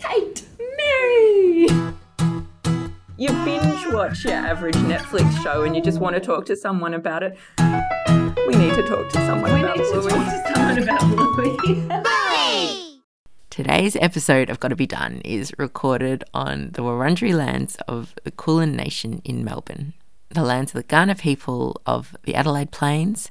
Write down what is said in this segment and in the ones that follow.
Kate, Mary. You binge watch your average Netflix show and you just want to talk to someone about it. We need to talk to someone We about need to talk to someone about Bluey. Today's episode of Gotta Be Done is recorded on the Wurundjeri lands of the Kulin Nation in Melbourne, the lands of the Kaurna people of the Adelaide Plains,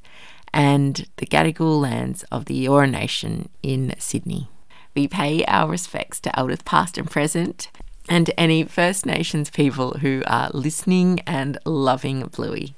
and the Gadigal lands of the Eora Nation in Sydney. We pay our respects to elders past and present, and to any First Nations people who are listening and loving Bluey.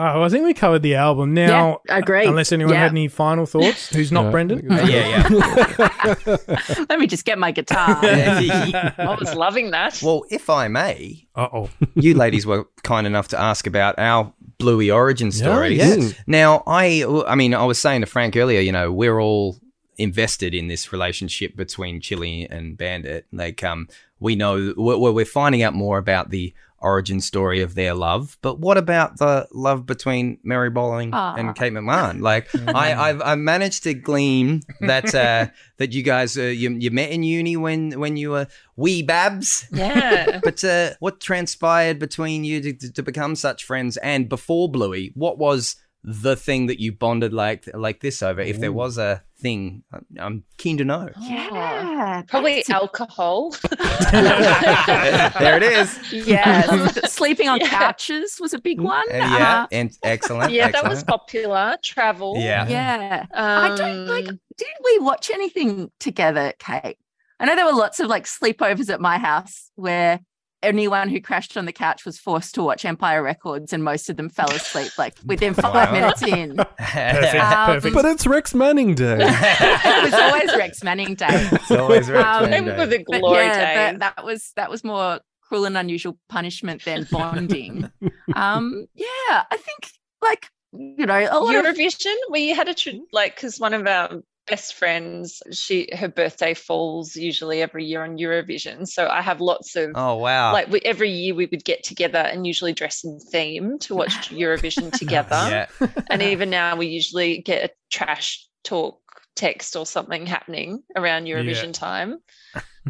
Oh, I think we covered the album. Now, Yeah, agree. unless anyone Yeah. had any final thoughts, who's not Yeah. Brendan? yeah, yeah. Let me just get my guitar. I was loving that. well, if I may, Uh oh. you ladies were kind enough to ask about our Bluey origin stories. yes. Now, I, I mean, I was saying to Frank earlier, you know, we're all invested in this relationship between Chili and Bandit. Like, um, we know we're, we're finding out more about the origin story of their love, but what about the love between Mary Bowling Ah. and Kate McMahon? Like, I, I've, I've managed to glean that uh, that you guys uh, you, you met in uni when when you were wee babs. Yeah. But uh, what transpired between you to, to, to become such friends? And before Bluey, what was the thing that you bonded like like this over? If there was a thing, I'm- I'm keen to know. yeah. Probably that's a- alcohol. there it is. Yeah, Sleeping on Yeah. couches was a big one. Uh, yeah, Uh, and excellent. yeah, that was popular. Travel. Yeah. yeah. Um, I don't like. Did we watch anything together, Kate? I know there were lots of like sleepovers at my house where anyone who crashed on the couch was forced to watch Empire Records, and most of them fell asleep like within five Wow. minutes in. Perfect. Um, perfect. But it's Rex Manning Day. it was always Rex Manning Day. it's always Rex Um, Manning Day. were the But glory yeah, days. that, that was that was more cruel and unusual punishment than bonding. um, yeah, I think like you know a lot of Eurovision. We had a tr- like because one of our best friends, she her birthday falls usually every year on Eurovision. So I have lots of Oh wow! like we, every year we would get together and usually dress in theme to watch Eurovision together. yeah, And even now we usually get a trash talk text or something happening around Eurovision time.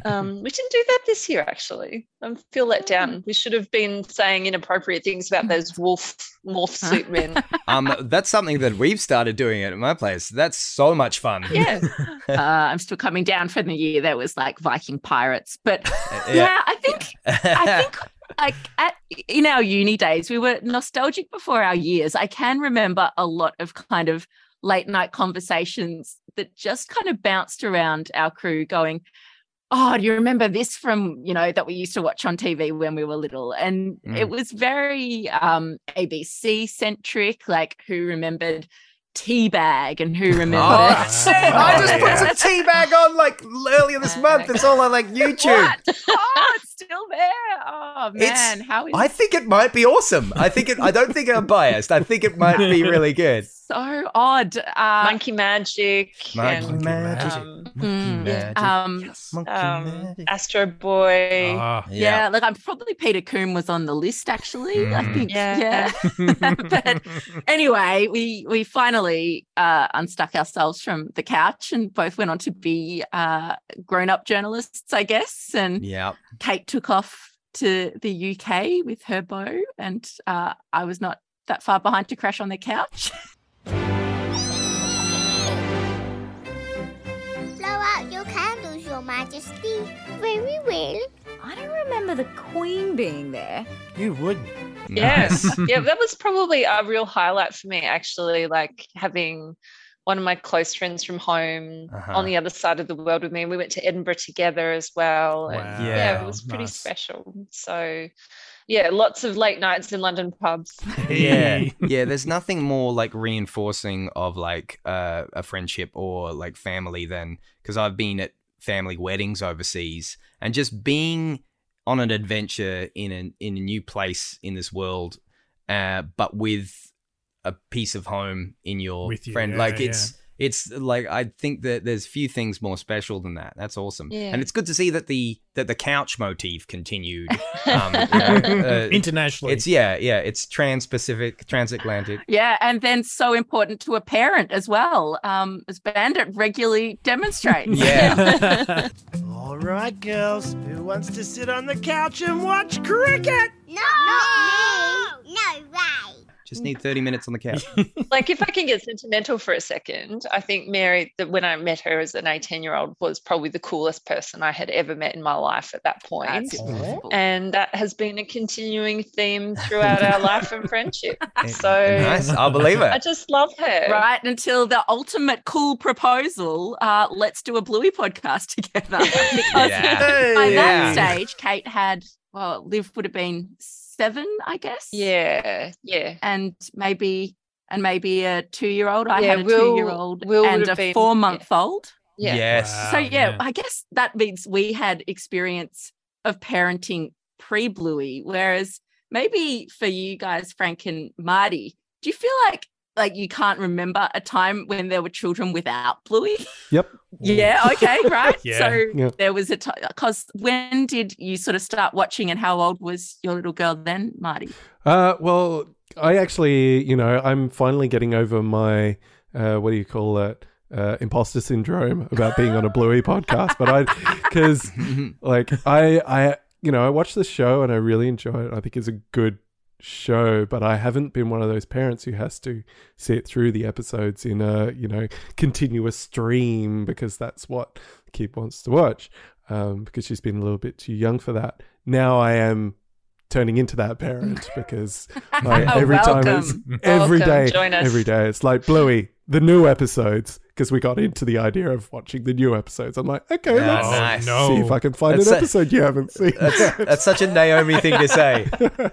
Um, we didn't do that this year, actually. I feel let down. We should have been saying inappropriate things about those wolf morph suit men. um, that's something that we've started doing at my place. That's so much fun. Yeah. uh, I'm still coming down from the year that was like Viking pirates. But Uh, yeah, I think I think like at in our uni days, we were nostalgic before our years. I can remember a lot of kind of late night conversations that just kind of bounced around our crew going, Oh, do you remember this from, you know, that we used to watch on TV when we were little? And it was very um ABC centric, like who remembered Teabag and who remembered Oh, sick. I just put some tea bag on like earlier this month. It's all on like YouTube. What? Oh, it's still there. Oh man, how is I think it might be awesome. I think it. I don't think I'm biased. I think it might be really good. So odd? Uh, Monkey Magic. Monkey and, Magic. Um, mm, Magic. um, Monkey um, magic. Astro Boy. Ah, yeah. like I'm probably Peter Coombe was on the list actually. I Mm. think, yeah. Yeah. but anyway, we we finally uh, unstuck ourselves from the couch and both went on to be uh, grown up journalists, I guess. And Yeah. Kate took off to the UK with her bow, and uh, I was not that far behind to crash on the couch. Majesty. Very well. I don't remember the Queen being there. you wouldn't. Yes. yeah, that was probably a real highlight for me, actually, like having one of my close friends from home Uh-huh. on the other side of the world with me. We went to Edinburgh together as well. And Wow. yeah, it was pretty Nice. special. So yeah, lots of late nights in London pubs. yeah yeah there's nothing more like reinforcing of like uh, a friendship or like family than because i've been at family weddings overseas and just being on an adventure in an in a new place in this world uh, but with a piece of home in your you, friend. yeah, like it's it's like I think that there's few things more special than that. That's awesome, Yeah. and it's good to see that the that the couch motif continued. Um, you know, uh, Internationally. it's yeah, yeah. It's trans-Pacific, transatlantic. Yeah, and then so important to a parent as well, um, as Bandit regularly demonstrates. Yeah. All right, girls. Who wants to sit on the couch and watch cricket? No. No way. Just mm. need 30 minutes on the couch. like if I can get sentimental for a second, I think Mary, that when I met her as an 18 year old, was probably the coolest person I had ever met in my life at that point. That's. And that has been a continuing theme throughout our life and friendship. Eh, eh, so nice. I'll believe it. I just love her. Right until the ultimate cool proposal, uh, let's do a Bluey podcast together. because Yeah. by Yeah. that stage, Kate had, well, Liv would have been seven, I guess. Yeah. Yeah. And maybe and maybe a two year old. I Yeah, had a Will- two year old and a been- four month old. Yeah. Yes. Wow. So yeah, yeah. I guess that means we had experience of parenting pre Bluey, whereas maybe for you guys, Frank and Marty, do you feel like like you can't remember a time when there were children without Bluey? Yep. Yeah. Okay. Right. Yeah. So Yeah. there was a time because when did you sort of start watching, and how old was your little girl then, Marty? Uh, well, I actually, you know, I'm finally getting over my, uh, what do you call it? Uh, imposter syndrome about being on a Bluey podcast, but I, because like I, I, you know, I watched the show and I really enjoy it. I think it's a good show, but I haven't been one of those parents who has to sit through the episodes in a, you know, continuous stream because that's what kid wants to watch. Um, because she's been a little bit too young for that. Now I am turning into that parent because like, every time it's every Welcome. day, Join us. every day it's like Bluey, the new episodes because we got into the idea of watching the new episodes. I'm like, okay, Yeah, let's nice. see if I can find That's an a- episode you haven't seen. That's, that's such a Naomi thing to say.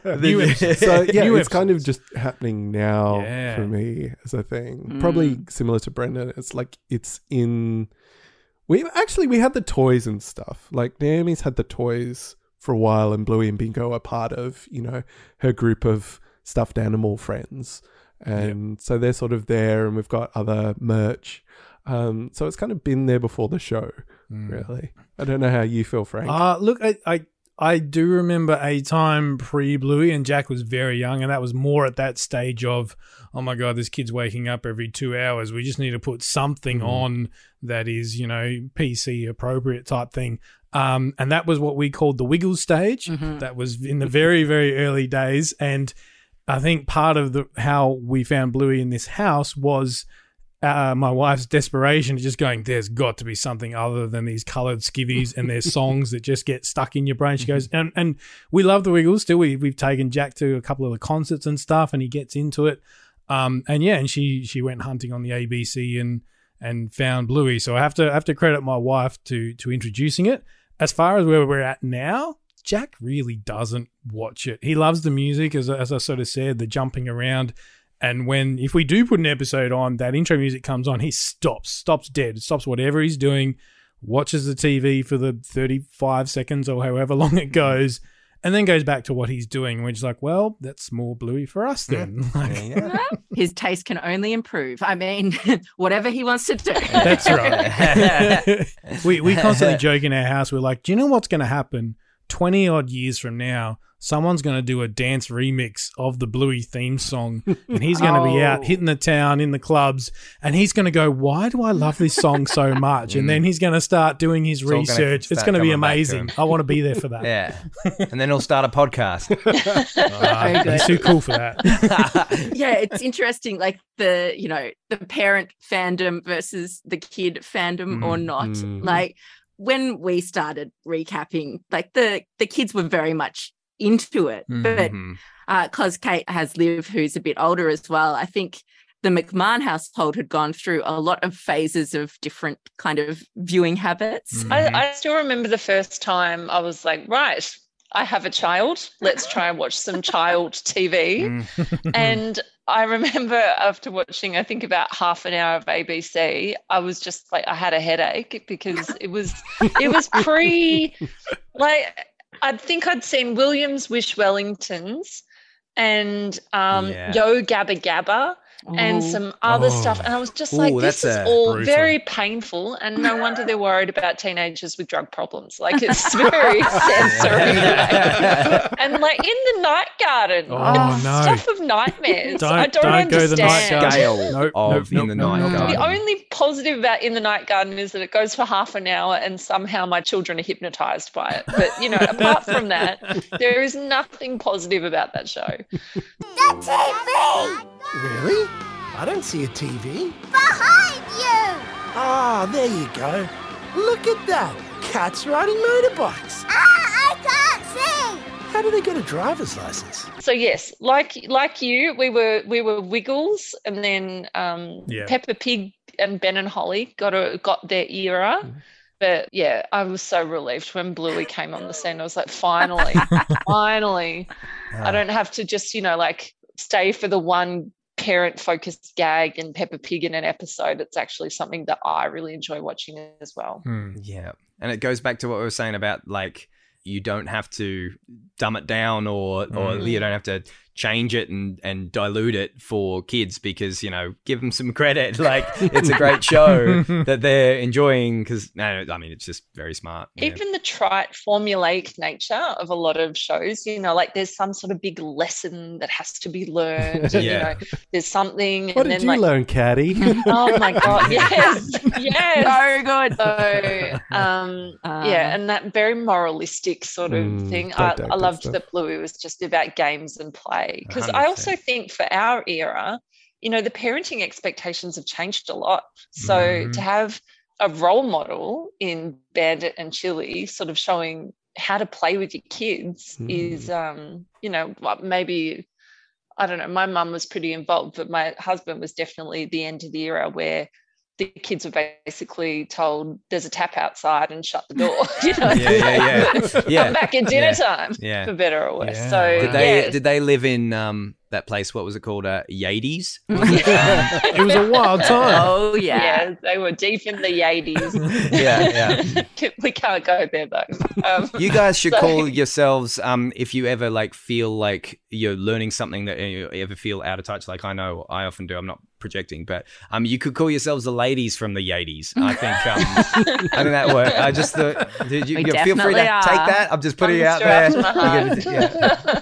New so yeah, New it's kind of just happening now Yeah. for me as a thing. Probably Mm. similar to Brendan. It's like it's in. We actually we had the toys and stuff. Like Naomi's had the toys for a while, and Bluey and Bingo are part of you know her group of stuffed animal friends, and so they're sort of there, and we've got other merch. Um, so it's kind of been there before the show, really. I don't know how you feel, Frank. Uh, look, I, I I do remember a time pre Bluey, and Jack was very young, and that was more at that stage of, oh my god, this kid's waking up every two hours. We just need to put something Mm-hmm. on that is, you know, PC appropriate type thing. Um, and that was what we called the Wiggles stage. Mhm. That was in the very very early days, and I think part of the how we found Bluey in this house was uh, my wife's desperation, just going, "There's got to be something other than these coloured skivvies and their songs that just get stuck in your brain." She goes, and and we love the Wiggles still. We we've taken Jack to a couple of the concerts and stuff, and he gets into it. Um, and yeah, and she she went hunting on the ABC and and found Bluey. So I have to I have to credit my wife to to introducing it. As far as where we're at now, Jack really doesn't watch it. He loves the music, as as I sort of said, the jumping around. And when if we do put an episode on, that intro music comes on, he stops, stops dead, stops whatever he's doing, watches the TV for the 35 seconds or however long it goes, and then goes back to what he's doing. We're just like, well, that's more Bluey for us then. Like, His taste can only improve. I mean, whatever he wants to do. That's right. we we constantly joke in our house. We're like, do you know what's going to happen? Twenty odd years from now, someone's going to do a dance remix of the Bluey theme song, and he's going to be out Oh. hitting the town in the clubs, and he's going to go, "Why do I love this song so much?" And then he's going to start doing his all gonna research. It's going to be coming back to amazing. I want to be there for that. Yeah. And then he'll start a podcast. Very he's too cool for that. yeah, it's interesting, like the you know the parent fandom versus the kid fandom or Mm, not. mm. Like when we started recapping, like the the kids were very much into it, but Mhm. because Kate has Liv, who's a bit older as well, I think the McMahon household had gone through a lot of phases of different kind of viewing habits. Mhm. I, I still remember the first time I was like, right, I have a child. Let's try and watch some child TV. Mm. And I remember after watching, I think about half an hour of ABC, I was just like, I had a headache because it was, it was pre, like, I think I'd seen Williams Wish Wellingtons and um, Yeah. Yo Gabba Gabba. And oh. some other Oh. stuff. And I was just Ooh, like, this is all brutal. very painful. And no wonder they're worried about teenagers with drug problems. Like it's very sensory. like- and like in the night garden, Oh, it's no. stuff of nightmares. I Don't- don't, don't go the night understand. garden. Scale Nope, of nope, in the nope, night nope, nope. garden. The only positive about In the Night Garden is that it goes for half an hour and somehow my children are hypnotized by it. But, you know, apart from that, there is nothing positive about that show. The TV! Really? I don't see a TV. Behind you! Ah, there you go. Look at that. Cats riding motorbikes. Ah, I can't see! How do they get a driver's license? So yes, like like you, we were we were Wiggles and then um Yeah. Peppa Pig and Ben and Holly got a got their era. But yeah, I was so relieved when Bluey came on the scene. I was like, finally, finally. I don't have to just, you know, like stay for the one parent focused gag and Peppa Pig in an episode. It's actually something that I really enjoy watching as well. Hmm. Yeah. And it goes back to what we were saying about like you don't have to dumb it down or or Mm. you don't have to change it and and dilute it for kids because you know give them some credit like it's a great show that they're enjoying because no I mean it's just very smart. Yeah. Even the trite formulaic nature of a lot of shows, you know, like there's some sort of big lesson that has to be learned. Yeah. You know, there's something What and did then you like learn, Caddy? Oh my god, yes. Yes. So good. So um Uh, yeah, and that very moralistic sort of Mm, thing. I, I loved stuff. that Bluey was just about games and play. Because I also think for our era, you know, the parenting expectations have changed a lot. So Mhm. to have a role model in Bandit and Chili sort of showing how to play with your kids is um, you know, maybe I don't know, my mum was pretty involved, but my husband was definitely the end of the era where the kids were basically told there's a tap outside and shut the door. you know, Yeah, yeah, yeah. Yeah. Come back at dinner Yeah. time, Yeah. for better or worse. Yeah, So. Did they yeah. did they live in um that place? What was it called? Uh, Yades. It was a wild time. Oh yeah. yeah, they were deep in the 80s. yeah, yeah. we can't go there though. Um, You guys should So- call yourselves um if you ever like feel like you're learning something that you ever feel out of touch. Like I know I often do. I'm not projecting, but um you could call yourselves the ladies from the 80s. I think um I think that worked. I just thought did you, you feel free to definitely take that. I'm just putting it out there. to my You could- heart. yeah.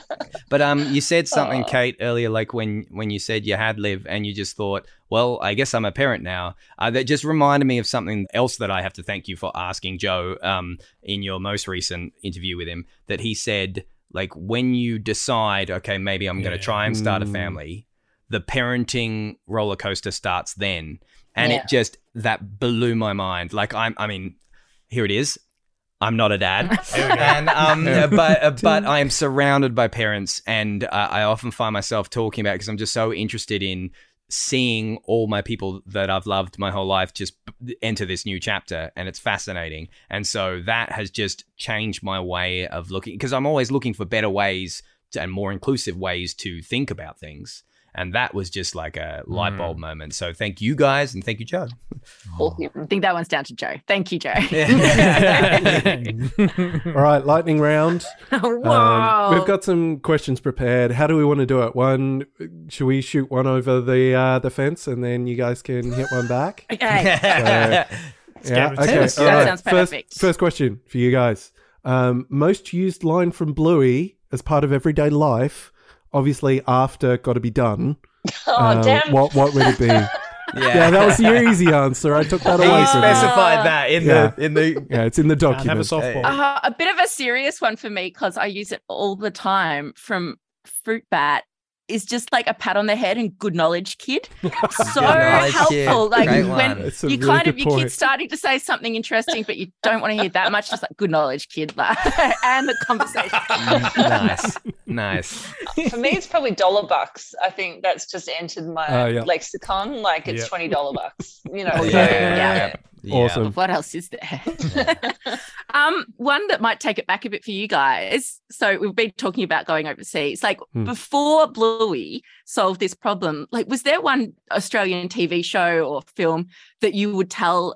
But um, you said something, Kate, earlier, like when when you said you had Liv, and you just thought, well, I guess I'm a parent now. Uh, that just reminded me of something else that I have to thank you for asking Joe. Um, in your most recent interview with him, that he said, like, when you decide, okay, maybe I'm going to try and start a Mm. family, the parenting roller coaster starts then, and Yeah. it just that blew my mind. Like, I'm, I mean, here it is. I'm not a dad, and um, but uh, but I am surrounded by parents, and uh, I often find myself talking about because I'm just so interested in seeing all my people that I've loved my whole life just enter this new chapter, and it's fascinating. And so that has just changed my way of looking because I'm always looking for better ways to, and more inclusive ways to think about things. And that was just like a light bulb moment. So thank you guys, and thank you, Joe. I think that one's down to Joe. Thank you, Joe. All right, lightning round. Whoa. Um, we've got some questions prepared. How do we want to do it? One, should we shoot one over the uh, the fence and then you guys can hit one back? okay. yeah. Okay. tennis. all That right. sounds First, first question for you guys. Um, most used line from Bluey as part of everyday life, obviously after "Got to Be Done." oh Um, damn! What what would it be? yeah, that was your easy answer. I took that He away from you. specified that in Yeah. the in the Yeah, it's in the Can't have a document. softball. Uh, a bit of a serious one for me because I use it all the time from Fruit Bat is just like a pat on the head and good knowledge kid. So knowledge helpful. kid. Like Great when one. It's a you really kind of your point. kid's starting to say something interesting, but you don't want to hear that much, just like good knowledge kid. Like, and the conversation. Mm, nice, nice. For me, it's probably dollar bucks. I think that's just entered my Oh, yeah. lexicon. Like it's Yep. twenty dollar bucks. You know. Oh, so, yeah. Yeah. Yeah. Awesome. What else is there? um, one that might take it back a bit for you guys. So we've been talking about going overseas. Like Hmm. before Bluey solved this problem, like was there one Australian TV show or film that you would tell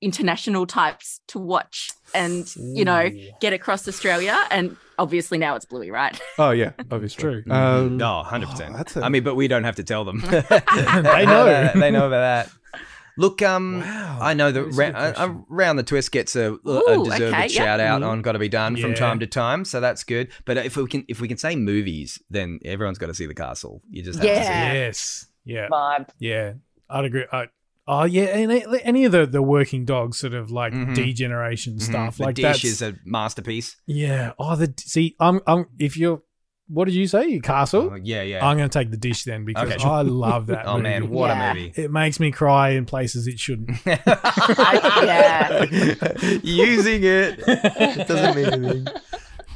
international types to watch and you know get across Australia. And obviously now it's Bluey, right? Oh yeah, obviously. True. Um, No, hundred percent. that's a- I mean, but we don't have to tell them. They know. they know about that. Look, um, Wow. I know that That's a good ra- uh. Round the Twist gets a, a deserved okay, yeah. shout out Mhm. on Got to Be Done from time to time, so that's good. But if we can, if we can say movies, then everyone's got to see the castle. You just have to see Yeah. it. Yes. Yeah. Vibe. Yeah. I'd agree. I, oh yeah, and any- any of the the working dogs sort of like Mhm. degeneration Mhm. stuff the like dish that's is a masterpiece. yeah. Oh, the see, I'm I'm if you're what did you say, castle? Oh, yeah, yeah. I'm going to take the dish then because Okay. I love that. oh movie. man, what Yeah. a movie! It makes me cry in places it shouldn't. yeah. Using it doesn't mean anything.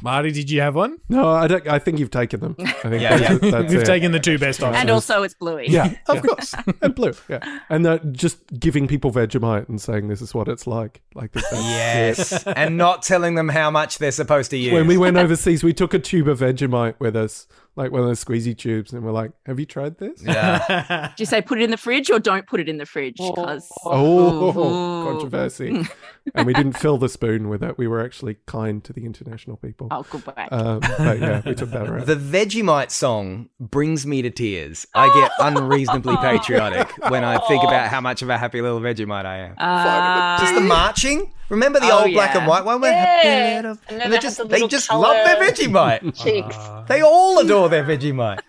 Marty, did you have one? No, I don't. I think you've taken them. I think Yeah, that's, yeah. that's We've it. taken the two best options. And also it's Bluey. Yeah, of course. and blue. Yeah, and uh, just giving people Vegemite and saying this is what it's like. Like this. Yes, and not telling them how much they're supposed to use. When we went overseas, we took a tube of Vegemite with us, like one of those squeezy tubes, and we're like, "Have you tried this?" yeah. Do you say put it in the fridge or don't put it in the fridge? Because Oh, Ooh. controversy. and we didn't fill the spoon with it. We were actually kind to the international people. oh, good work. Um, but yeah, we took that around. The Vegemite song brings me to tears. I get unreasonably patriotic when I think about how much of a happy little Vegemite I am. Uh, Just the marching. Remember the Oh, old black and white one? We're Yeah. happy little- And And they they just the they just love their Vegemite. Cheeks. Uh, They all adore their Vegemite.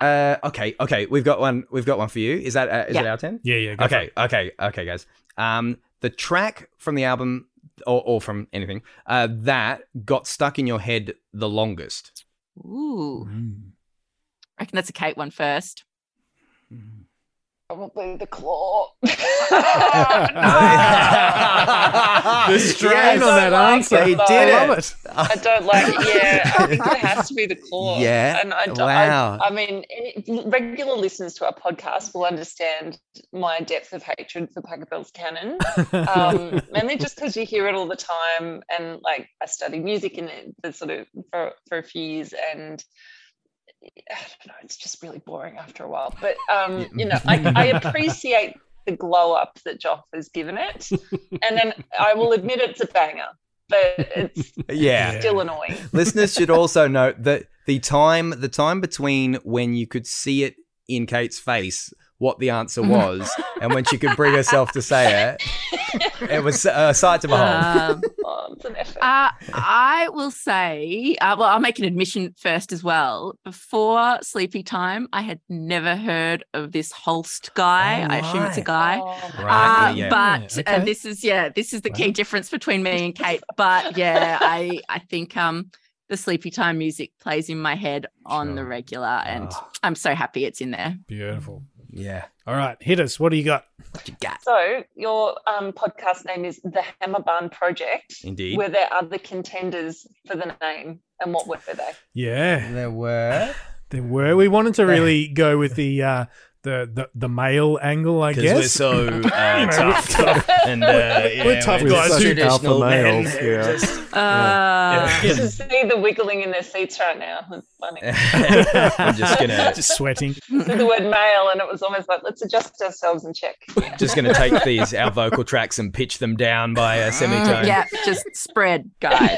Uh, okay, okay, we've got one. We've got one for you. Is that uh, is Yeah. it our ten? yeah, yeah. go for Okay, it. okay, okay, guys. Um, the track from the album, or, or from anything, uh, that got stuck in your head the longest. Ooh. Mm. I reckon that's a Kate one first. Probably the claw. The strain Yes. on that I answer. like They it, did though. it. love it. I don't like it. Yeah, I think it has to be the claw. Yeah? and I don't, Wow. I, I mean, regular listeners to our podcast will understand my depth of hatred for Pachelbel's canon. Um, mainly just because you hear it all the time, and like I studied music in it for sort of for for a few years, and I don't know, it's just really boring after a while. But um, you know, I, I appreciate the glow up that Joff has given it, and then I will admit it's a banger, but it's Yeah. still annoying. Listeners should also note that the time the time between when you could see it in Kate's face what the answer was and when she could bring herself to say it, it was a sight to behold. Um, Oh, it's an effort. uh, I will say, uh, well, I'll make an admission first as well. Before Sleepy Time, I had never heard of this Holst guy. Oh, I assume it's a guy. Oh, Right, Uh, yeah, yeah. But Yeah, uh, okay. this is yeah, this is the key difference between me and Kate. But yeah, I I think um the Sleepy Time music plays in my head on the regular, and Oh. I'm so happy it's in there. Beautiful. Yeah. All right, hit us. What do you got? What you got? So your um, podcast name is the Hammer Barn Project. Indeed. Were there other contenders for the name, and what were they? Yeah, There were. there were. We wanted to really go with the uh, the the the male angle, I guess. we're so uh, You know, tough. and uh, yeah, We're tough we're guys just who- traditional Alpha men. males, yeah. Just- Uh, You should see the wiggling in their seats right now. It's funny. I'm just gonna just sweating. See the word male, and it was almost like let's adjust ourselves and check. just gonna take these our vocal tracks and pitch them down by a semitone. Mm, yeah, just spread, guys.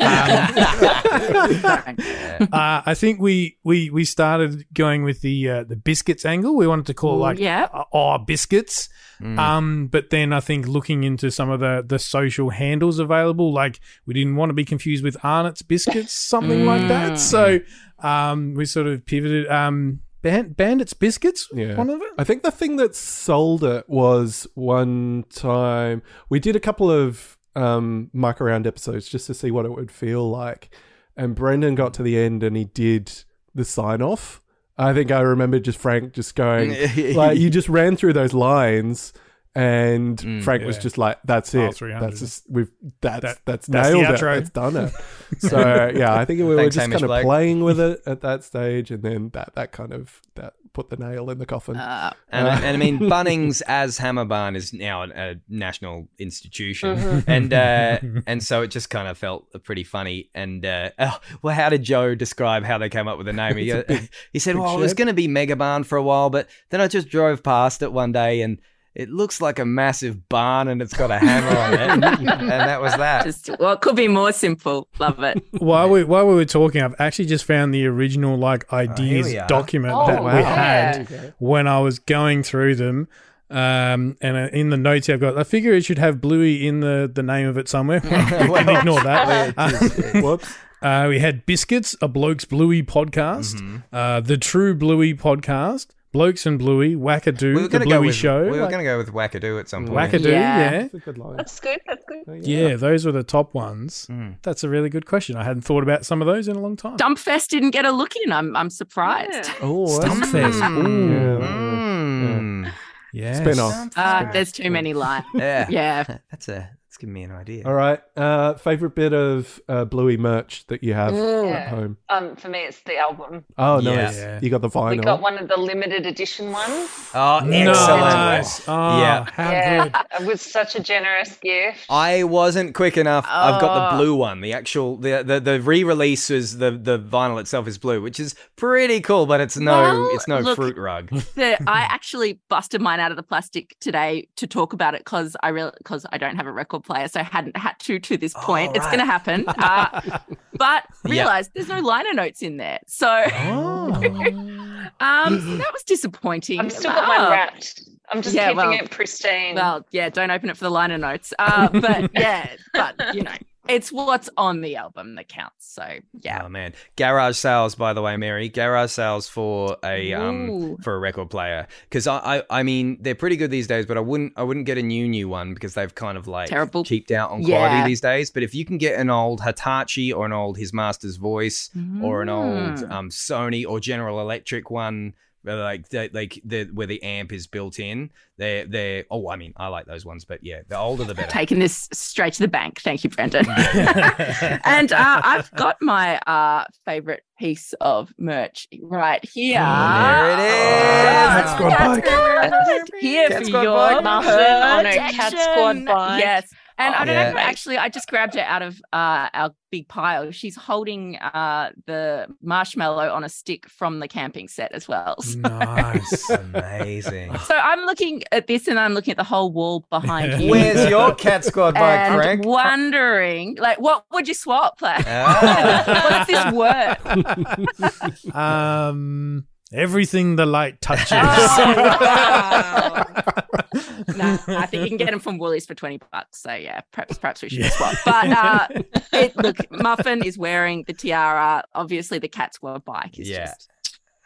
Uh, I think we we we started going with the uh, the biscuits angle. We wanted to call it like yeah. uh, oh biscuits. Mm. Um, but then I think looking into some of the the social handles available, like we didn't want to be confused with Arnott's biscuits, something like that. Mm. So um, we sort of pivoted. Um, Band- Bandits biscuits, Yeah. one of it. I think the thing that sold it was one time we did a couple of um, muck around episodes just to see what it would feel like. And Brendan got to the end and he did the sign off. I think I remember just Frank just going, like, you just ran through those lines. And Mm, Frank was just like, "That's it. That's just, we've that's That- that's that's the nailed it. outro. That's done it." So yeah, I think we were just Hamish kind of Blake. playing with it at that stage, and then that that kind of that put the nail in the coffin. Uh, And, and I mean, Bunnings as Hammer Barn is now a, a national institution, Mhm. and uh, and so it just kind of felt pretty funny. And uh, oh, well, how did Joe describe how they came up with the name? He, It's a go- big- he said, big "Well, it was going to be Mega Barn for a while, but then I just drove past it one day and." It looks like a massive barn and it's got a hammer on it. and that was that. Just well, it could be more simple. Love it. while we while we were talking, I've actually just found the original like ideas we are. document Oh, that we wow. had when I was going through them. Um, and uh, in the notes I've got, I figure it should have Bluey in the, the name of it somewhere. we can ignore that. Um, Whoops. uh, we had Biscuits, a Blokes Bluey podcast, Mm-hmm. uh, the True Bluey podcast, Blokes and Bluey, Wackadoo, We were the gonna Bluey go with Show. We were like- going to go with Wackadoo at some point. Wackadoo, Yeah. yeah. That's a good line. That's good. That's good. Oh, Yeah, those were the top ones. Mm. That's a really good question. I hadn't thought about some of those in a long time. Dumpfest didn't get a look in. I'm I'm surprised. Yeah. Oh, that's- Stumpfest. Mm. Ooh. Yes. Spin off. Uh, there's too many lines. Yeah. Yeah. That's a that's giving me an idea. All right. Uh, favorite bit of uh, Bluey merch that you have Mm. at home? Um, for me, it's the album. Oh, nice. Yeah. You got the We vinyl. got one of the limited edition ones. Oh, excellent. Nice. Oh, Yeah. how yeah, good. it was such a generous gift. I wasn't quick enough. I've got the Oh. blue one. The actual the the, the re-release is the the vinyl itself is blue, which is pretty cool, but it's no Well, it's no look- fruit rug. The, I actually busted mine out of the plastic today to talk about it because I really because I don't have a record player, so I hadn't had to to this point. Oh, It's going to happen, uh, but Yeah. realized there's no liner notes in there, so Oh. um, so that was disappointing. I've still got mine Oh. wrapped. I'm just Yeah, keeping well- it pristine. Well, yeah, don't open it for the liner notes. Uh, but yeah, but you know, it's what's on the album that counts. So yeah. Oh man, garage sales by the way, Mary. Garage sales for a um for a record player because I, I I mean they're pretty good these days, but I wouldn't I wouldn't get a new new one because they've kind of like Terrible. cheaped out on Yeah. quality these days. But if you can get an old Hitachi or an old His Master's Voice or an old Mm. um Sony or General Electric one. Like the, like the where the amp is built in, they're they're oh I mean I like those ones, but yeah, the older the better. Taking this straight to the bank. Thank you, Brendan. and uh, I've got my uh, favorite piece of merch right here. There it is. Cat Squad bike. Here Cat for Squad your bike. Muffin on a Cat. Squad bike. Yes. And I don't Yeah. know. Actually, I just grabbed it out of uh, our big pile. She's holding uh, the marshmallow on a stick from the camping set as well. So, Nice. Amazing. so I'm looking at this, and I'm looking at the whole wall behind you. Where's your cat squad bike, and Frank? wondering, like, what would you swap? Like, Ah. what's this worth? um, everything the light touches. Oh, no, I think you can get them from Woolies for twenty bucks. So yeah, perhaps perhaps we should Yeah. swap. But uh, it, look, Muffin is wearing the tiara. Obviously, the cat's squad bike is Yeah. just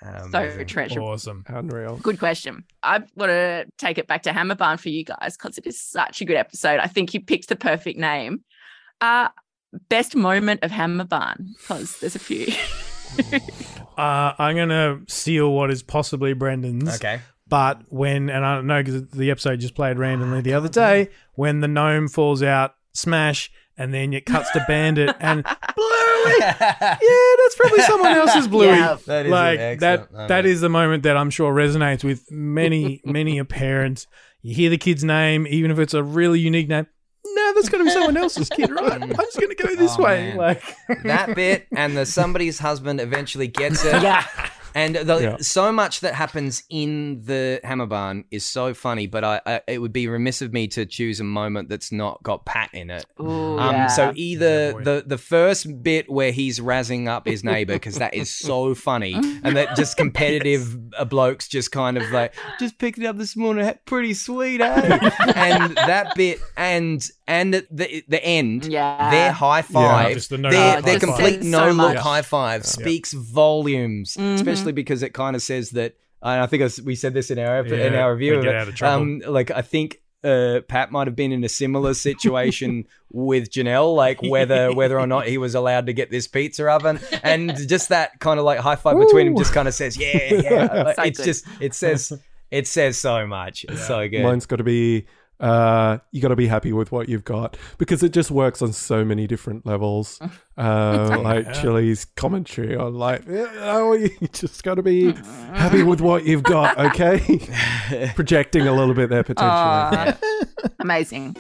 so Amazing. treasurable. awesome. Unreal. Good question. I want to take it back to Hammer Barn for you guys because it is such a good episode. I think you picked the perfect name. Uh, best moment of Hammer Barn because there's a few. Uh, I'm gonna seal what is possibly Brendan's. Okay. But when, and I don't know because the episode just played randomly the other day, when the gnome falls out, smash, and then it cuts to Bandit and Bluey. Yeah, that's probably someone else's Bluey. Yeah. That is like that. That is the moment that I'm sure resonates with many, many a parent. You hear the kid's name, even if it's a really unique name. No, that's going to be someone else's kid, right? Mm. I'm just going to go this Oh, way. man. Like that bit and the somebody's husband eventually gets it. yeah. And the, Yeah. so much that happens in the Hammer Barn is so funny, but I, I it would be remiss of me to choose a moment that's not got Pat in it. Ooh, Um, yeah. So either Yeah, the the first bit where he's razzing up his neighbor because that is so funny, and that just competitive uh, blokes just kind of like just picked it up this morning, pretty sweet, eh? and that bit and and at the the end, Yeah. their high five, just the no their, their high complete no so look much. high five speaks volumes, Mhm. especially because it kind of says that. And I think I s- we said this in our ep- in our review get it. out of trouble. Um, like I think uh, Pat might have been in a similar situation with Janelle, like whether whether or not he was allowed to get this pizza oven, and just that kind of like high five between them just kind of says, yeah, yeah. Like, So it's good. just it says it says so much. It's so good. Mine's got to be uh, you got to be happy with what you've got because it just works on so many different levels. Uh, like Yeah. Chili's commentary on like, oh, you just got to be happy with what you've got, okay? Projecting a little bit there potentially. Aw. Amazing.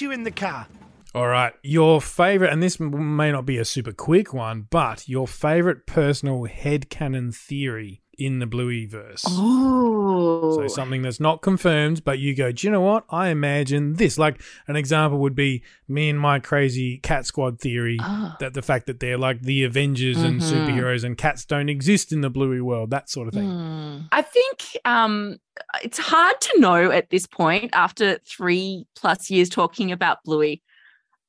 You in the car. All right, your favorite, and this may not be a super quick one, but your favorite personal headcanon theory in the Bluey verse. Oh, So something that's not confirmed, but you go, do you know what? I imagine this. Like an example would be me and my crazy cat squad theory Ah. that the fact that they're like the Avengers and Mhm. superheroes and cats don't exist in the Bluey world, that sort of thing. Hmm. I think um, it's hard to know at this point, after three plus years talking about Bluey,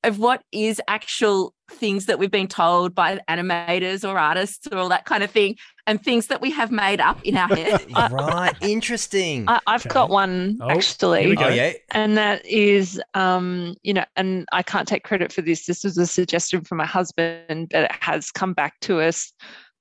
of what is actual things that we've been told by animators or artists or all that kind of thing, and things that we have made up in our head. right, interesting. I, I've Okay. got one Oh, here actually. we go. oh yeah, and that is um you know and i can't take credit for this this was a suggestion from my husband but it has come back to us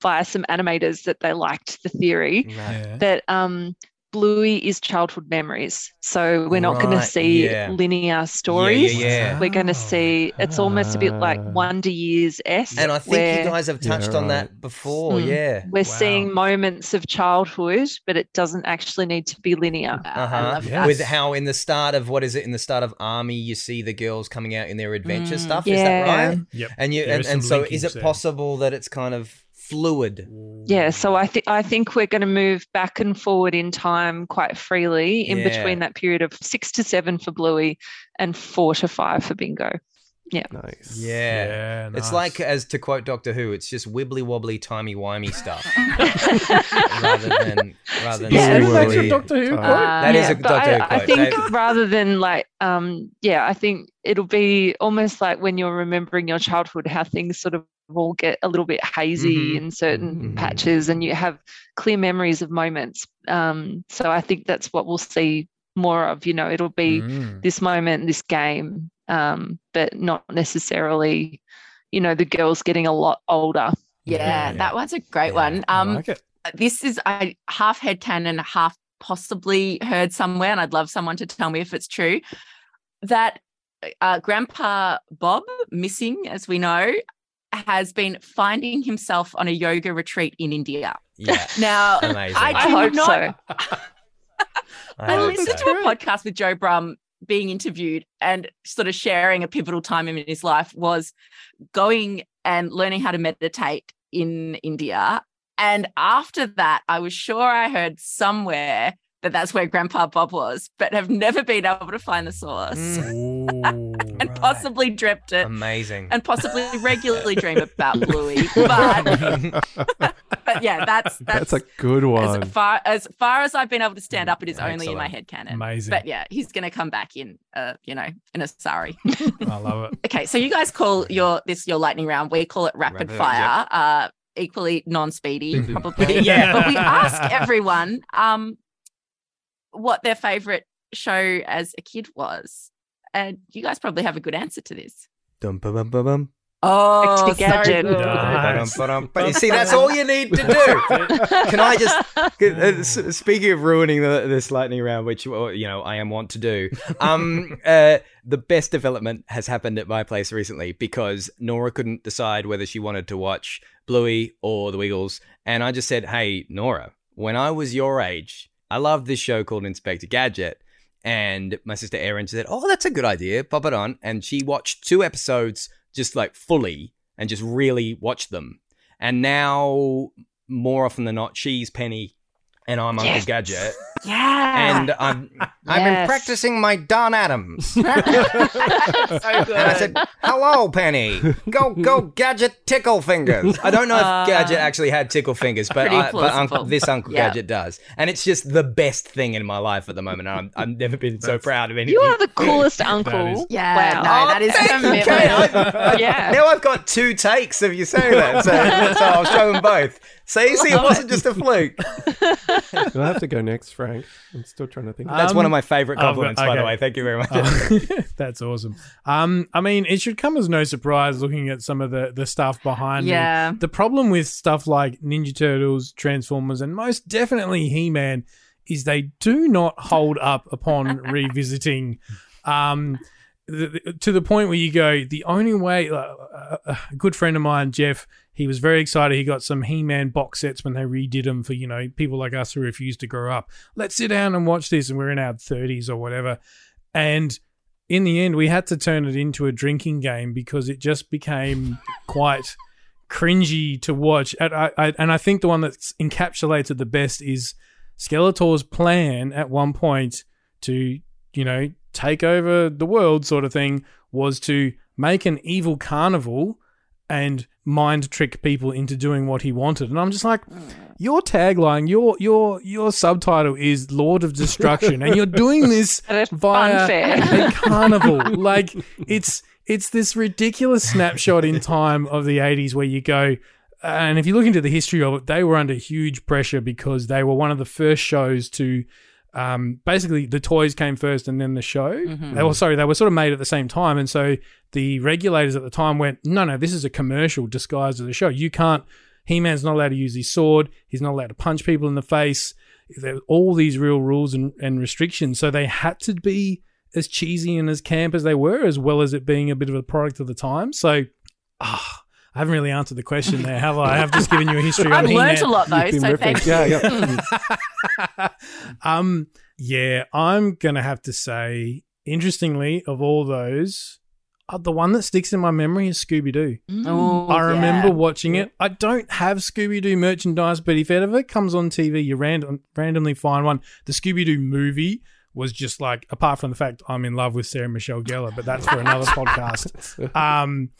via some animators that they liked the theory right. Yeah. that um bluey is childhood memories so we're not going to see yeah. linear stories Yeah, yeah, we're going to Oh. see it's almost a bit like Ah. wonder years s And I think where you guys have Yeah, touched on that before. Mm. Yeah. we're Wow. seeing moments of childhood but it doesn't actually need to be linear Uh-huh. love Yes. With how in the start of what is it in the start of Army you see the girls coming out in their adventure Mm. stuff is that right? Yep. And you There and, and so is it there. possible that it's kind of fluid? Yeah, so I think I think we're going to move back and forward in time quite freely in Yeah. between that period of six to seven for Bluey and four to five for Bingo. Yeah. Nice. Yeah. Yeah, It's like, as to quote Doctor Who, it's just wibbly wobbly, timey wimey stuff rather than rather than Yeah, Is that really- your Doctor Who Uh, quote? That is a but Doctor Who I, I quote. think That- rather than like, um, yeah, I think it'll be almost like when you're remembering your childhood, how things sort of all get a little bit hazy Mhm. in certain Mhm. patches, and you have clear memories of moments. Um, so I think that's what we'll see more of. You know, it'll be Mm. this moment, this game, um, but not necessarily, you know, the girls getting a lot older. yeah, Yeah. that one's a great Yeah, one. I Um, like this is I half headcanon, half possibly heard somewhere, and I'd love someone to tell me if it's true. That uh, Grandpa Bob, missing as we know, has been finding himself on a yoga retreat in India. yeah, Now, amazing. I I hope not. so. I hope listened so. to a podcast with Joe Brumm being interviewed and sort of sharing a pivotal time in his life was going and learning how to meditate in India. And after that, I was sure I heard somewhere that that's where Grandpa Bob was, but have never been able to find the source Mm, Ooh. and right. possibly dreamt it amazing. and possibly regularly dream about Bluey. But, but yeah, that's that's, That's a good one. as far as far as I've been able to stand up, it is only in my Excellent. head canon. Amazing. But yeah, he's going to come back in, uh, you know, in a sari. I love it. okay, so you guys call your this your lightning round. We call it rapid Rapid, fire. Uh, equally non-speedy, probably. Yeah. But we ask everyone um what their favorite show as a kid was, and you guys probably have a good answer to this. Dum, ba, bum, ba, bum. Oh, Back Gadget. Nice. Ba-dum, ba-dum. But you see, that's all you need to do. Can I just, uh, speaking of ruining the, this lightning round, which uh, you know I am want to do, um, uh, the best development has happened at my place recently because Nora couldn't decide whether she wanted to watch Bluey or The Wiggles, and I just said, "Hey, Nora, when I was your age, I loved this show called Inspector Gadget." And my sister Erin said, "Oh, that's a good idea. Pop it on." And she watched two episodes just like fully and just really watched them. And now, more often than not, she's Penny and I'm Uncle Gadget. Yeah. And I'm I've been practicing my Don Adams. so good. And I said, "Hello, Penny. Go, go, Gadget, tickle fingers." I don't know if Uh, Gadget actually had tickle fingers, but I, but Uncle, this Uncle Yeah. Gadget does, and it's just the best thing in my life at the moment. And I'm, I've never been so proud of anything. You are the coolest uncle. is- yeah, Wow. no, that is Oh, thank commitment. Kate. Yeah. Now I've got two takes of you saying that, so, so I'll show them both. See, see, it wasn't just a fluke. You'll have to go next, Frank. I'm still trying to think. That's Um, one of my favorite I've got- compliments, by the way. Thank you very much. Oh, that's awesome. Um, I mean, it should come as no surprise looking at some of the, the stuff behind me. Yeah. The problem with stuff like Ninja Turtles, Transformers, and most definitely He Man is they do not hold up upon revisiting. Um, the, the- to the point where you go, the only way, uh, uh, a good friend of mine, Jeff, he was very excited. He got some He Man box sets when they redid them for, you know, people like us who refuse to grow up. Let's sit down and watch this. And we're in our 30s or whatever. And in the end, we had to turn it into a drinking game because it just became quite cringy to watch. And I, I, and I think the one that's encapsulated the best is Skeletor's plan at one point to, you know, take over the world, sort of thing, was to make an evil carnival and mind trick people into doing what he wanted. And I'm just like, mm. your tagline, your your your subtitle is Lord of Destruction, and you're doing this via fun a carnival. like it's it's this ridiculous snapshot in time of the 80s where you go and if you look into the history of it, they were under huge pressure because they were one of the first shows to um, basically the toys came first and then the show. Mhm. They were sorry, they were sort of made at the same time, and so the regulators at the time went, no, no, this is a commercial disguised as a show. You can't. He Man's not allowed to use his sword. He's not allowed to punch people in the face. There all these real rules and, and restrictions. So they had to be as cheesy and as camp as they were, as well as it being a bit of a product of the time. So, ah, I haven't really answered the question there, have I? I've just given you a history I've on learned a lot though, You've been so ripping. thank you. yeah. yeah. um, yeah, I'm gonna have to say, interestingly, of all those, uh, the one that sticks in my memory is Scooby Doo. Oh, I remember yeah. watching it. I don't have Scooby Doo merchandise, but if it ever comes on TV, you random, randomly find one. The Scooby Doo movie was just like, apart from the fact I'm in love with Sarah Michelle Gellar, but that's for another podcast. Um,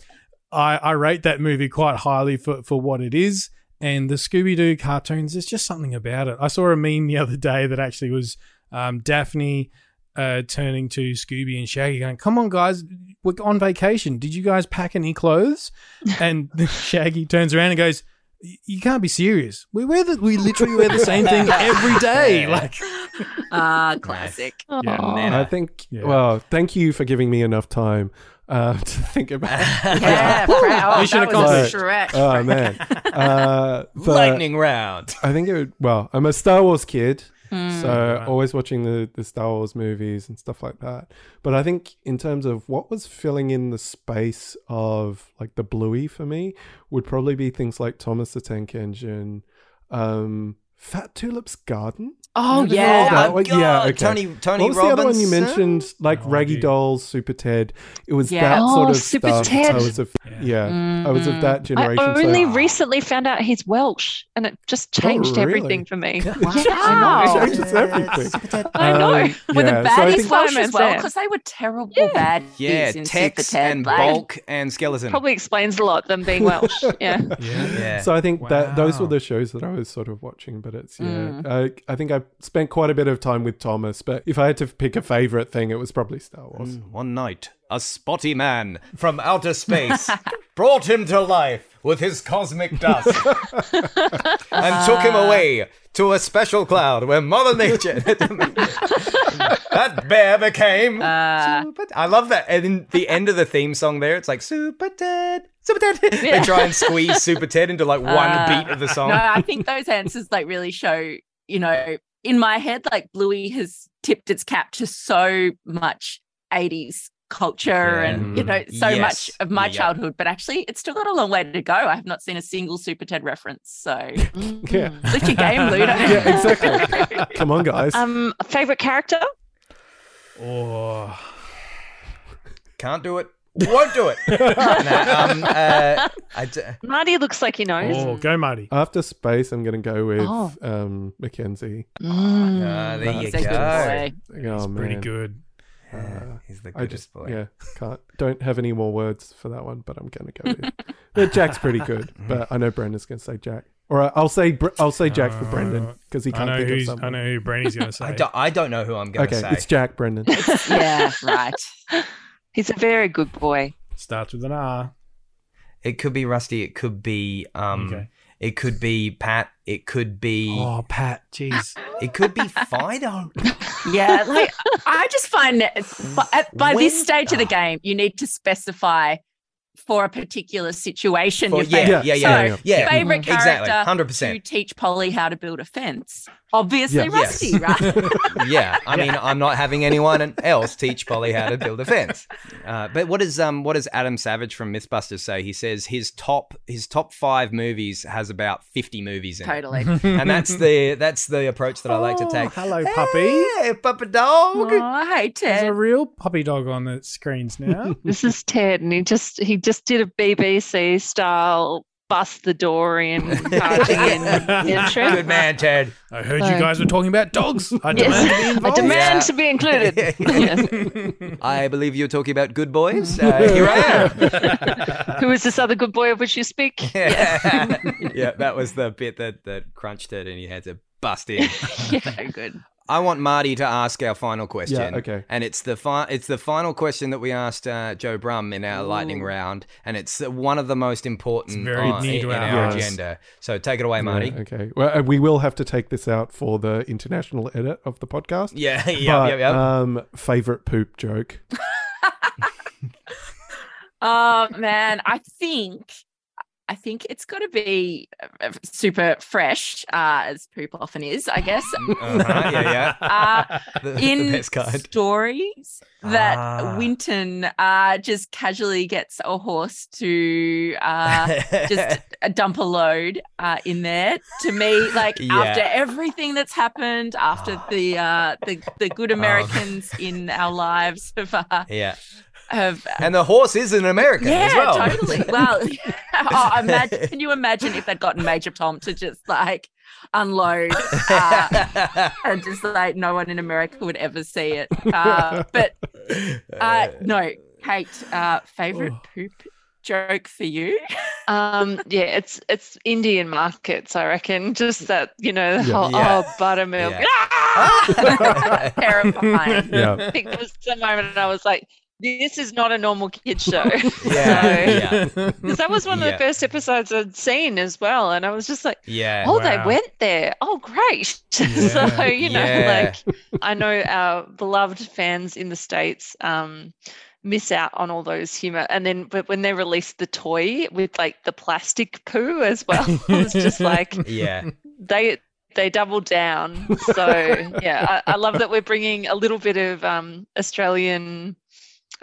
I, I rate that movie quite highly for, for what it is. And the Scooby Doo cartoons, there's just something about it. I saw a meme the other day that actually was um, Daphne uh, turning to Scooby and Shaggy, going, "Come on, guys, we're on vacation. Did you guys pack any clothes?" And Shaggy turns around and goes, "You can't be serious. We wear the, we literally wear the same thing every day. Like, Ah, classic. yeah, Nana. I think. Yeah. Well, thank you for giving me enough time uh, to think about. Yeah, proud. Mission that was accomplished. Shrek. oh man, uh, Lightning round. I think it. Would, well, I'm a Star Wars kid, Hmm. so Right. always watching the the Star Wars movies and stuff like that. But I think in terms of what was filling in the space of like the Bluey for me would probably be things like Thomas the Tank Engine, um, Fat Tulip's Garden. Oh yeah. that Oh, one? God. yeah. Okay. Tony Tony what was the other one you mentioned? Like No Raggy. Dolls, Super Ted. It was Yeah. that Oh, sort of Super stuff. Ted. I was of, Yeah. yeah, I was of that I generation. so- only recently found out he's Welsh, and it just changed really? everything for me. Wow. I know. Changes everything. I know. Um, Were yeah, the so I baddies think- Welsh as well? Because they were terrible Yeah. bad Yeah, in Tex Super Ted. and like- Bulk and Skeleton. Probably explains a lot them being Welsh. Yeah. yeah. Yeah. So I think that those were the shows that I was sort of watching. But it's yeah, Mm. I, I think I spent quite a bit of time with Thomas. But if I had to pick a favorite thing, it was probably Star Wars. Mm, One night, a spotty man from outer space brought him to life with his cosmic dust and took him away to a special cloud where Mother Nature. that bear became. Uh, Super- I love that. And in the end of the theme song there, it's like Super Ted, Super Ted. They try and squeeze Super Ted into like one Uh, beat of the song. No, I think those answers like really show, you know, in my head, like Bluey has tipped its cap to so much 80s culture Yeah. and, you know, so Yes. much of my Yeah. childhood, but actually it's still got a long way to go. I have not seen a single Super Ted reference. So Yeah, lift your game, Ludo. yeah, exactly. Come on, guys. Um, favorite character? Oh, Can't do it. Won't do it. Nah, um, uh, I d- Marty looks like he knows. oh, go Marty. After space, I'm going to go with Oh. um, Mackenzie. Mm. Ah, there you He's a good go. boy. Oh, It's pretty good. Yeah, he's the I goodest just boy. yeah can't don't have any more words for that one, but I'm going to go with. but Jack's pretty good, but I know Brendan's going to say Jack, or I'll say Br- I'll say Jack for Brendan because he I can't know think of who's, something. I know who Brandy's going to say. I don't, I don't know who I'm going to okay, say. it's Jack Brendan. yeah, right. He's a very good boy. Starts with an R. It could be Rusty. It could be um. Okay. It could be Pat. It could be. Oh, Pat. Jeez. It could be Fido. Yeah, like I just find that by, at- by this When- stage of the Ah. game, you need to specify for a particular situation. For- your yeah, favorite. yeah, So, yeah, yeah. favorite Exactly, character 100%. to teach Polly how to build a fence. Obviously Yeah. rusty, Yes. right? yeah, I mean, I'm not having anyone else teach Polly how to build a fence. Uh, but what does um what does Adam Savage from MythBusters say? He says his top his top five movies has about 50 movies in totally. it, and that's the that's the approach that I like to Oh, take. hello, puppy. Hey, puppy dog. Oh, hey, Ted. There's a real puppy dog on the screens now. This is Ted, and he just he just did a BBC style bust the door in, barging in intro. Good man, Ted. I heard you guys were talking about dogs. I demand to be Yes, I demand Yeah. to be included. Yes. I believe you're talking about good boys. Uh, here I am. Who is this other good boy of which you speak? yeah. yeah, that was the bit that that crunched it, and he had to bust in. So good. I want Marty to ask our final question. Yeah, okay. And it's the fi- it's the final question that we asked uh, Joe Brumm in our lightning round, and it's uh, one of the most important It's very on- near in, to in our our hearts. agenda. So take it away, Marty. Yeah, okay. Well, uh, we will have to take this out for the international edit of the podcast. Yeah, yeah, but, yeah, yeah. Um, favorite poop joke. Oh man, I think I think it's got to be uh, super fresh, uh, as poop often is, I guess. Uh-huh, yeah, Uh, The, the in kind. stories that Ah. Winton uh, just casually gets a horse to uh, just dump a load uh, in there. To me, like Yeah. after everything that's happened, after the uh, the the good Americans in our lives have uh, yeah, have and the horse is an American yeah, as well. totally. Well, oh, imagine, can you imagine if they'd gotten Major Tom to just like unload uh, and just like no one in America would ever see it? Uh, but uh, no, Kate, uh, favorite Oh. poop joke for you? Um, yeah, it's it's Indian markets, I reckon. Just that, you know, the Yeah. whole Yeah. oh buttermilk. Yeah. Ah! Terrifying. Yeah. I think it was the moment I was like, this is not a normal kid show. yeah, yeah, Because that was one of Yeah. the first episodes I'd seen as well. And I was just like, yeah. oh, they went there. Oh, great. so, you know, Yeah. like I know our beloved fans in the States um, miss out on all those humor. And then but when they released the toy with like the plastic poo as well, it was just like yeah. they they double down. So yeah, I, I love that we're bringing a little bit of um, Australian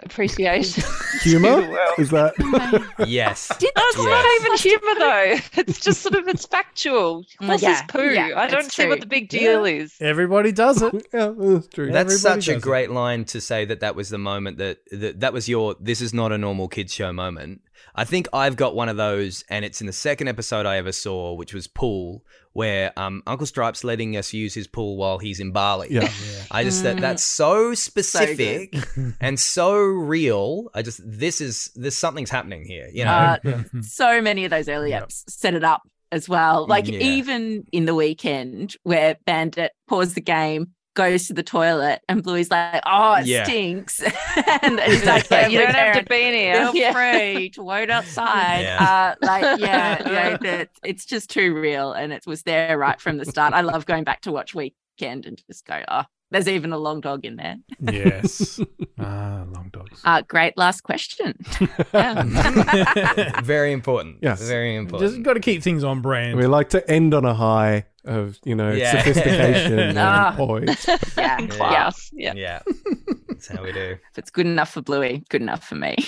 appreciation. Humor? to the world. Is that? Yes. Did No, it's Yes. not even humor though. It's just sort of it's factual. Mm, Horses yeah, poo. yeah, I don't see true. what the big deal is. Everybody does it. yeah, that's true. That's Everybody such a does it. great line to say that that was the moment that, that that was your this is not a normal kids show moment. I think I've got one of those, and it's in the second episode I ever saw, which was Pool, where um, Uncle Stripe's letting us use his pool while he's in Bali. Yeah. I just that Mm. that's so specific and so real. I just this is this something's happening here. You know, Uh, so many of those early Yep. apps set it up as well. Like Yeah. even in the weekend where Bandit paused the game, goes to the toilet, and Bluey's like, "Oh, it Yeah. stinks," and he's like, Yeah, "Yeah, you don't have to be in here. Feel free to wait outside. Yeah. Uh, like, yeah, yeah, that it's just too real, and it was there right from the start. I love going back to watch Weekend and just go, "Oh, there's even a long dog in there." Yes. ah, long dogs. Uh, great last question. very important. Yes. very important. Just got to keep things on brand. We like to end on a high of, you know, Yeah. sophistication and Ah. poise. yeah, yeah. Class. Yeah. yeah, that's how we do. If it's good enough for Bluey, good enough for me.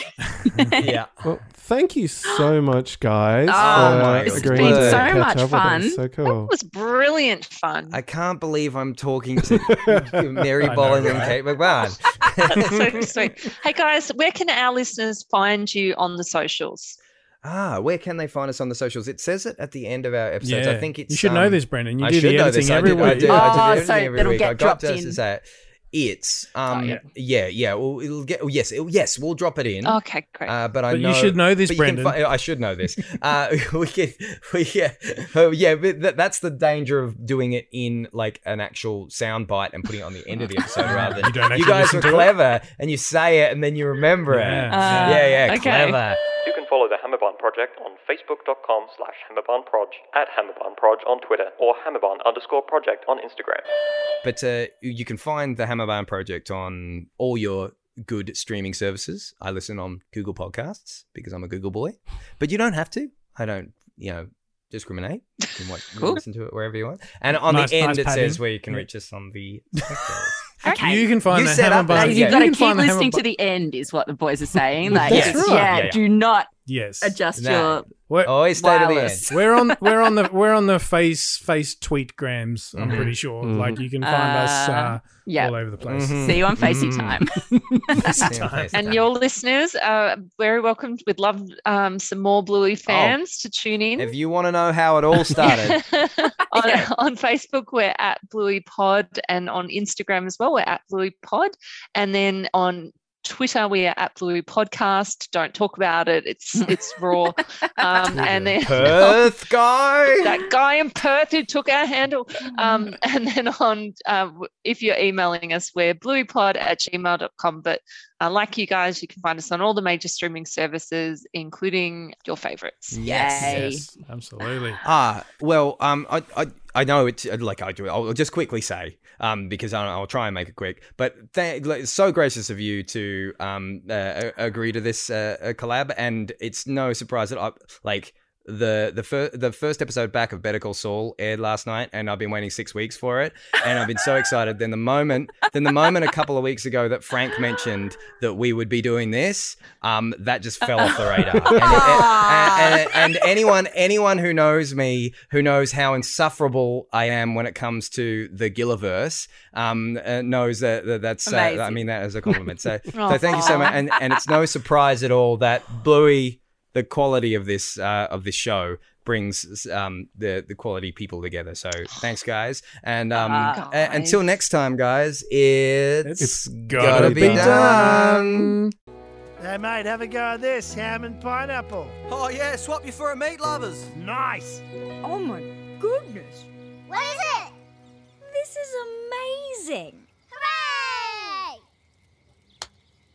Yeah. Well, thank you so much, guys. Oh, for my It's agreeing been to so much up with us. fun. So That cool. was brilliant fun. I can't believe I'm talking to Mary I know, Bolling and? Kate McMahon. That's so sweet. Hey guys, where can our listeners find you on the socials? Ah, where can they find us on the socials? It says it at the end of our episodes. I think it's. you should know um, this, Brendan. You I do should the know editing this. I every do. I week. do. Oh, I do so every it'll week. get I got dropped us to in. say it. It's um yeah. yeah yeah well it'll get oh, yes it, yes we'll drop it in Okay, great. uh, but I But you should know this, but you can Brendan. fi- I should know this. Uh, we can, we, yeah, oh, yeah. But that, that's the danger of doing it in like an actual sound bite and putting it on the end of the episode rather than You don't you guys listen are to it? clever and you say it and then you remember Yeah. it. Uh, yeah, yeah, okay. clever. You can follow the Hammerbarn Project on facebook.com slash hammerbarnproj, at hammerbarnproj on Twitter, or hammerbarn underscore project on Instagram. But uh, you can find the Hammerbarn Project on all your good streaming services. I listen on Google Podcasts because I'm a Google boy. But you don't have to. I don't, you know, discriminate. You can watch, Cool. listen to it wherever you want. And on Nice- the end, nice it padding. says where you can reach us on the. Okay. You can find You the set up You've yeah, got to you can keep the listening to the end, is what the boys are saying. Like, That's right. yeah, Yeah, yeah. do not Yes. adjust Nah. your We're, Always stay to the end. we're on we're on the we're on the face face tweet grams. I'm Mhm. pretty sure. Mhm. Like you can find us uh, Yeah. all over the place. Mhm. See you on Facey Mhm. time. See you on Facebook. And your listeners are very welcome. We'd love um, some more Bluey fans to tune in. If you want to know how it all started, on, Yeah. on Facebook, we're at Bluey Pod, and on Instagram as well, we're at Bluey Pod. And then on Twitter, we are at Bluey Podcast. Don't talk about it. It's it's raw. Um, and then Perth guy. that guy in Perth who took our handle. Um, and then on, uh, if you're emailing us, we're blueypod at gmail.com. But uh, like you guys, you can find us on all the major streaming services, including your favorites. Yes. Yay. Yes, absolutely. Ah, well, um, I, I, I know it's uh, like I do. I'll just quickly say, um, because I'll, I'll try and make it quick. But th- it's so gracious of you to um uh, agree to this uh, uh, collab, and it's no surprise that I like the the first the first episode back of Better Call Saul aired last night, and I've been waiting six weeks for it, and I've been so excited. Then the moment, then the moment a couple of weeks ago that Frank mentioned that we would be doing this, um, that just fell off the radar. And, and- and- and anyone anyone who knows me, who knows how insufferable I am when it comes to the Gilliverse, um, uh, knows that, that that's uh, I mean that as a compliment. So, so thank you so much. And and it's no surprise at all that Bluey, the quality of this uh, of this show brings um, the the quality people together. So thanks, guys. And um, Ah, a- until next time, guys, it's, It's gotta, gotta be, be done. Hey, mate, have a go at this ham and pineapple. Oh yeah, swap you for a meat lovers. Nice. Oh my goodness. What is it? This is amazing.